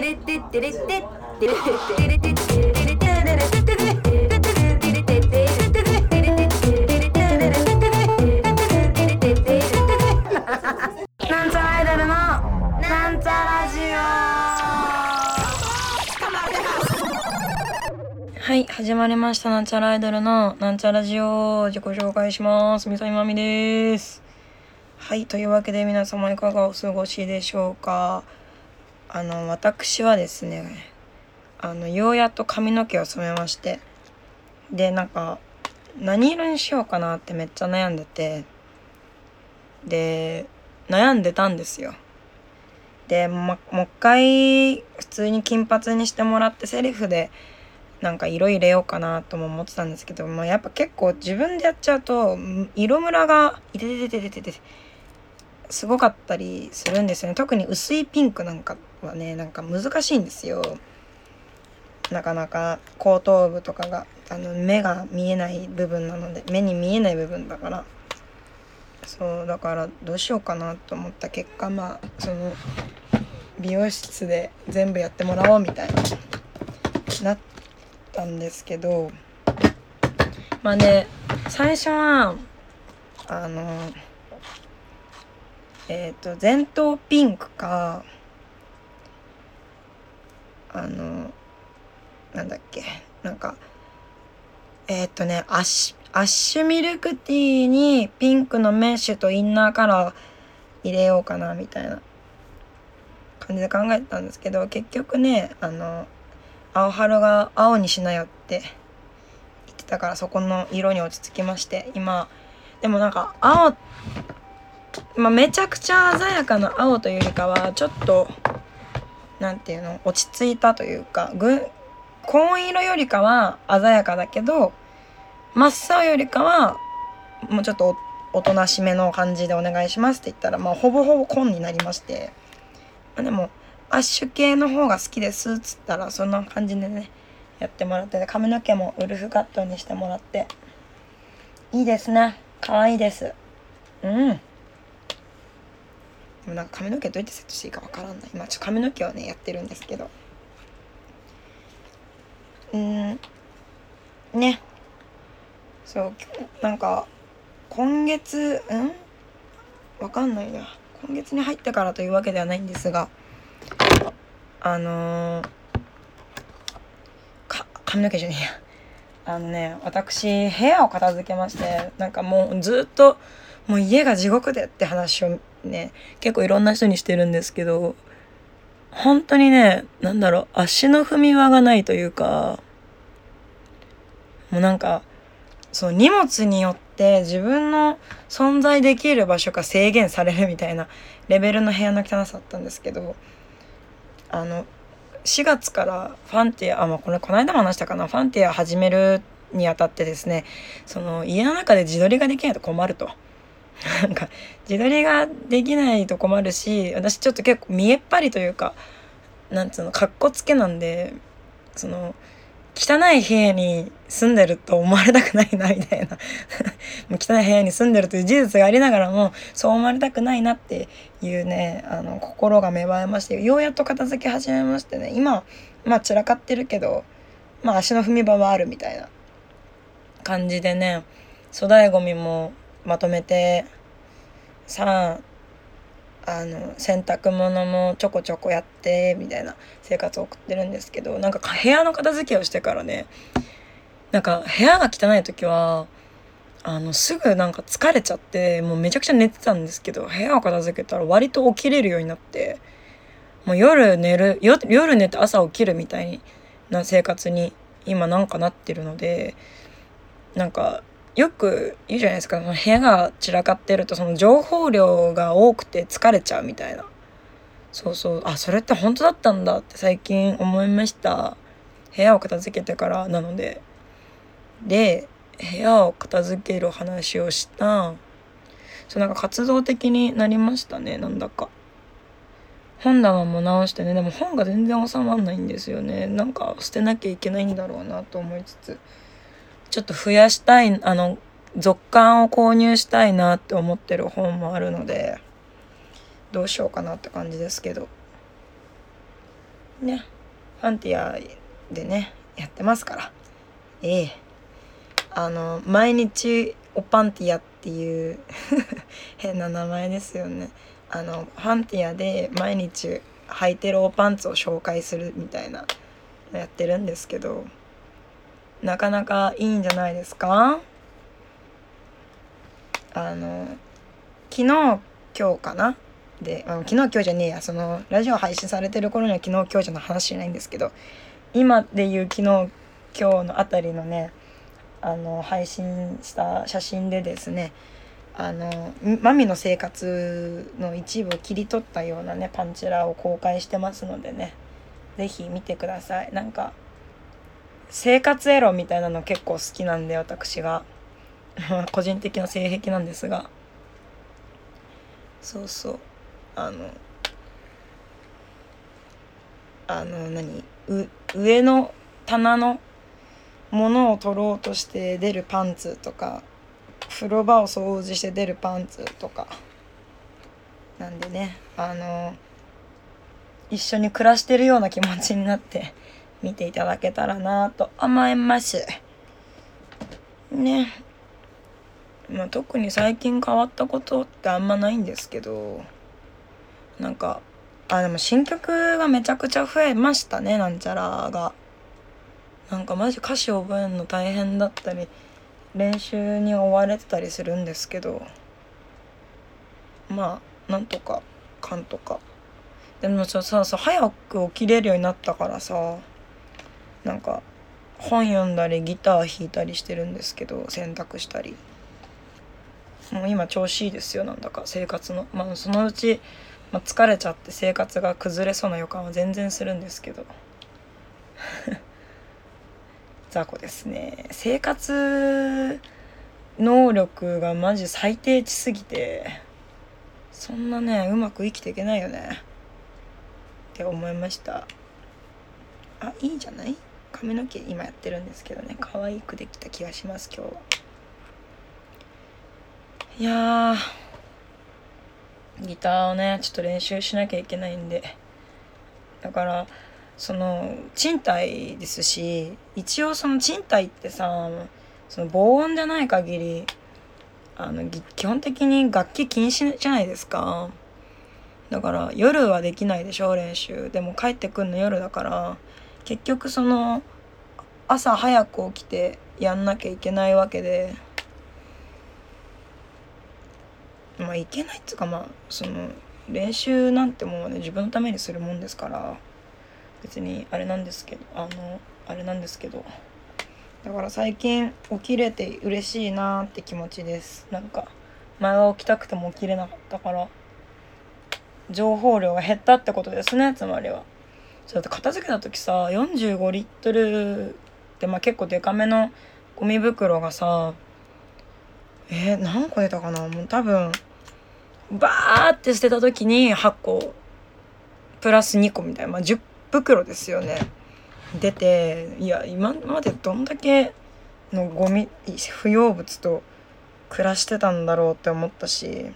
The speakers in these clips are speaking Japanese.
なんちゃらアイドルのなんちゃラジオはい始まりました。なんちゃらアイドルのなんちゃラジオ自己紹介します。みさいまみです。はいというわけで皆様いかがお過ごしでしょうか？あの私はですねあのようやっと髪の毛を染めましてでなんか何色にしようかなってめっちゃ悩んでてで悩んでたんですよ。で、ま、もう一回普通に金髪にしてもらってセリフでなんか色入れようかなとも思ってたんですけど、まあ、やっぱ結構自分でやっちゃうと色ムラがいてててててててすごかったりするんですよね。特に薄いピンクなんかはねなんか難しいんですよ。なかなか後頭部とかがあの目が見えない部分なので目に見えない部分だから。そうだからどうしようかなと思った結果まあその美容室で全部やってもらおうみたいななったんですけどまあね最初はあのえっ、ー、と前頭ピンクかあのなんだっけなんかえっ、ー、とねアッシアッシュミルクティーにピンクのメッシュとインナーカラー入れようかなみたいな感じで考えてたんですけど結局ねあの青春が青にしなよって言ってたからそこの色に落ち着きまして今でもなんか青まあ、めちゃくちゃ鮮やかな青というよりかはちょっと何て言うの落ち着いたというかぐ紺色よりかは鮮やかだけど真っ青よりかはもうちょっとおとなしめの感じでお願いしますって言ったらまあほぼほぼ紺になりまして、まあ、でもアッシュ系の方が好きですっつったらそんな感じでねやってもらって髪の毛もウルフカットにしてもらって。いいですね。可愛いです。うん。もなんか髪の毛どうやってセットしていいかわからない。今ちょ髪の毛をねやってるんですけど。うん。ね。そうなんか今月うん？わかんないな。今月に入ってからというわけではないんですがあのー、か髪の毛じゃねえや。あのね私部屋を片付けましてなんかもうずっともう家が地獄でって話をね結構いろんな人にしてるんですけど本当にねなんだろう足の踏み輪がないというかもうなんかそう荷物によって自分の存在できる場所が制限されるみたいなレベルの部屋の汚さだったんですけどあの4月からファンティアあまあこれこの間も話したかなファンティア始めるにあたってですねその家の中で自撮りができないと困ると。なんか自撮りができないと困るし私ちょっと結構見えっ張りというかなんつうのかっこつけなんでその汚い部屋に住んでると思われたくないなみたいな。もう汚い部屋に住んでるという事実がありながらもそう思われたくないなっていうねあの心が芽生えましてようやっと片付け始めましてね。今まあ散らかってるけどまあ足の踏み場はあるみたいな感じでね粗大ごみもまとめてさああの洗濯物もちょこちょこやってみたいな生活を送ってるんですけどなんか部屋の片付けをしてからねなんか部屋が汚い時はあのすぐなんか疲れちゃってもうめちゃくちゃ寝てたんですけど部屋を片付けたら割と起きれるようになってもう夜寝る夜寝て朝起きるみたいな生活に今なんかなってるのでなんかよく言うじゃないですか。その部屋が散らかってるとその情報量が多くて疲れちゃうみたいな。そうそう。あそれって本当だったんだって最近思いました。部屋を片付けてからなので。で部屋を片付ける話をした。そうなんか活動的になりましたねなんだか。本棚も直してね。でも本が全然収まんないんですよね。なんか捨てなきゃいけないんだろうなと思いつつ。ちょっと増やしたいあの続刊を購入したいなって思ってる本もあるのでどうしようかなって感じですけど。ねファンティアでねやってますから。ええ。あの毎日オパンティアっていう 変な名前ですよね。あのファンティアで毎日履いてるおパンツを紹介するみたいなやってるんですけど。なかなかいいんじゃないですか？あの昨日今日かな？で、あの昨日今日じゃねえや。そのラジオ配信されてる頃には昨日今日じゃの話じゃないんですけど今で言う昨日今日のあたりのねあの配信した写真でですねあのマミの生活の一部を切り取ったようなねパンチラを公開してますのでね是非見てください。なんか生活エロみたいなの結構好きなんで私が。個人的な性癖なんですが。そうそう。あのあの何？上の棚のものを取ろうとして出るパンツとか風呂場を掃除して出るパンツとか。なんでねあの一緒に暮らしてるような気持ちになって。見ていただけたらなと思います。ね。まあ特に最近変わったことってあんまないんですけどなんかあでも新曲がめちゃくちゃ増えましたねなんちゃらが。なんかマジ歌詞覚えるの大変だったり練習に追われてたりするんですけどまあなんとかかんとか。でもささ早く起きれるようになったからさ。なんか本読んだりギター弾いたりしてるんですけど洗濯したり。もう今調子いいですよなんだか生活の。まあそのうち、まあ、疲れちゃって生活が崩れそうな予感は全然するんですけど。雑魚ですね。生活能力がマジ最低値すぎてそんなねうまく生きていけないよね。って思いました。あいいじゃない？髪の毛今やってるんですけどね可愛くできた気がします今日。いやギターをねちょっと練習しなきゃいけないんで。だからその賃貸ですし一応その賃貸ってさその防音じゃない限りあの基本的に楽器禁止じゃないですか。だから夜はできないでしょ練習。でも帰ってくんの夜だから結局その朝早く起きてやんなきゃいけないわけでまあいけないっつうかまあその練習なんてもうね自分のためにするもんですから別にあれなんですけどあのあれなんですけどだから最近起きれて嬉しいなって気持ちです。なんか前は起きたくても起きれなかったから情報量が減ったってことですねつまりは。そうだって片付けた時さ45リットルってまあ結構デカめのゴミ袋がさえー、何個出たかな？もう多分バーって捨てた時に8個プラス2個みたいな、まあ、10袋ですよね。出ていや今までどんだけのゴミ不要物と暮らしてたんだろうって思ったし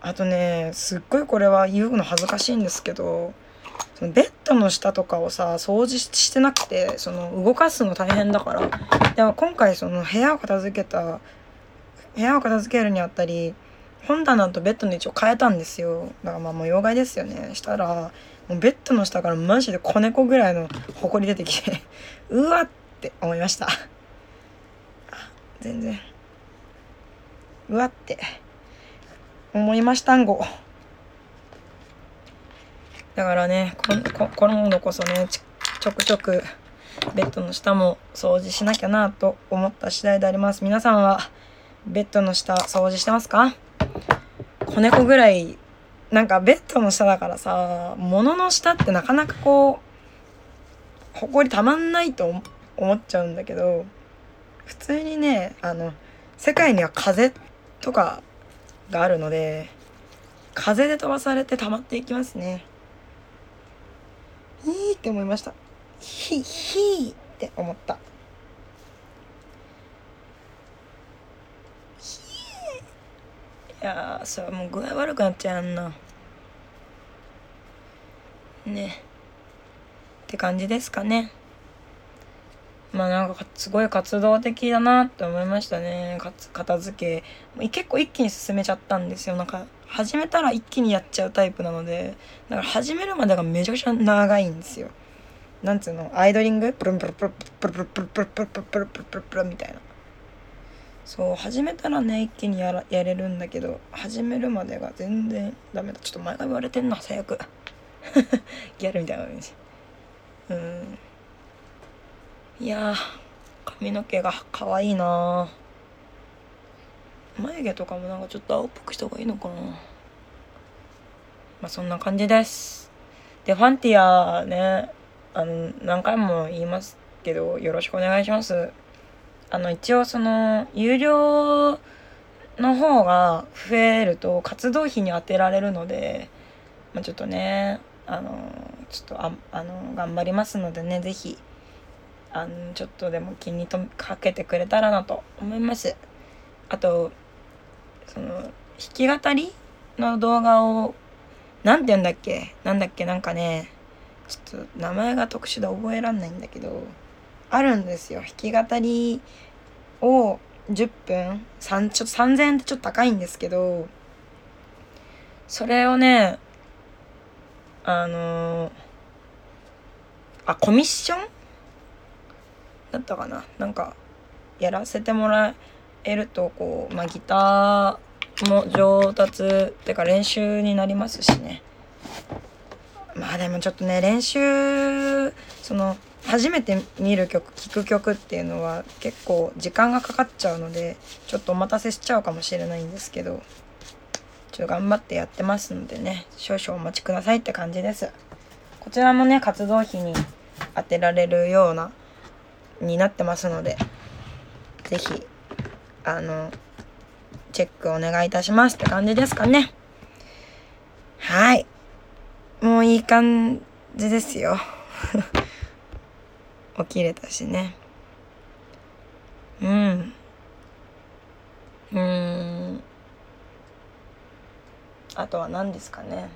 あとねすっごいこれは言うの恥ずかしいんですけどそのベッドの下とかをさ掃除してなくてその動かすの大変だから。でも今回その部屋を片付けた部屋を片付けるにあたり本棚とベッドの位置を変えたんですよ。だからまあ模様替えですよね。したらもうベッドの下からマジで子猫ぐらいのほこり出てきて うわって思いました。全然。うわって思いましたんご。だからね今度こそねちょくちょくベッドの下も掃除しなきゃなと思った次第であります。皆さんはベッドの下掃除してますか？子猫ぐらいなんかベッドの下だからさ物の下ってなかなかこうほこりたまんないと思っちゃうんだけど普通にねあの世界には風とかがあるので風で飛ばされて溜まっていきますね。いいって思いました。ひひーって思った。いやそれもう具合悪くなっちゃうんだな。ね。って感じですかね。まあなんかすごい活動的だなって思いましたね。片付け。結構一気に進めちゃったんですよ。なんか始めたら一気にやっちゃうタイプなのでだから始めるまでがめちゃくちゃ長いんですよ。なんつうの？アイドリング？プルンプルプルプルプルプルプルプルプルプルプルプルみたいなそう始めたらね一気にやらやれるんだけど始めるまでが全然ダメだちょっと前が言われてんな最悪ギャルみたいな感じうんいや髪の毛が可愛いな眉毛とかもなんかちょっと青っぽくした方がいいのかな。まあそんな感じです。でファンティアねあの何回も言いますけどよろしくお願いします。あの一応その有料の方が増えると活動費に充てられるので、まあ、ちょっとねあのちょっとああの頑張りますのでね是非あのちょっとでも気にとかけてくれたらなと思います。あとその弾き語りの動画を何て言うんだっけ？なんだっけ？なんかねちょっと名前が特殊で覚えらんないんだけどあるんですよ。弾き語りを10分3ちょっと3000円ってちょっと高いんですけどそれをねあの、あコミッション？だったかな？なんかやらせてもらえるとこう、まあ、ギターも上達ってか練習になりますしね。まあでもちょっとね練習その初めて見る曲聴く曲っていうのは結構時間がかかっちゃうのでちょっとお待たせしちゃうかもしれないんですけどちょっと頑張ってやってますのでね少々お待ちくださいって感じです。こちらもね活動費に当てられるようなになってますので是非あのチェックお願いいたしますって感じですかね。はい。もういい感じですよ。起きれたしね。うん。うん。あとは何ですかね。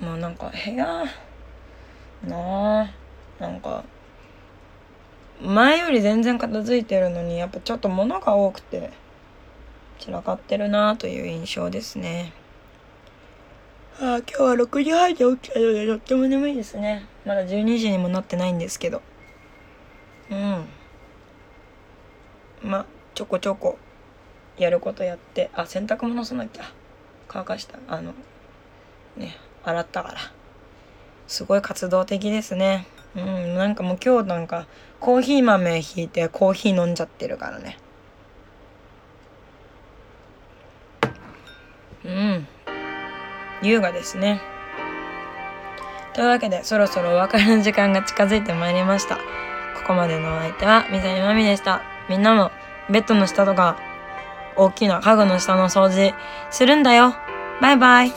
もうなんか部屋？なあ。なんか前より全然片付いてるのにやっぱちょっと物が多くて散らかってるなという印象ですね。ああ今日は6時半で起きたのでとっても眠いですね。まだ12時にもなってないんですけど。うん。まちょこちょこやることやってあ洗濯物さなきゃ乾かしたあのね洗ったから。すごい活動的ですねうんなんかもう今日なんかコーヒー豆ひいてコーヒー飲んじゃってるからね。うん。優雅ですね。というわけでそろそろお別れの時間が近づいてまいりました。ここまでのお相手は水谷まみでした。みんなもベッドの下とか大きな家具の下の掃除するんだよ。バイバイ。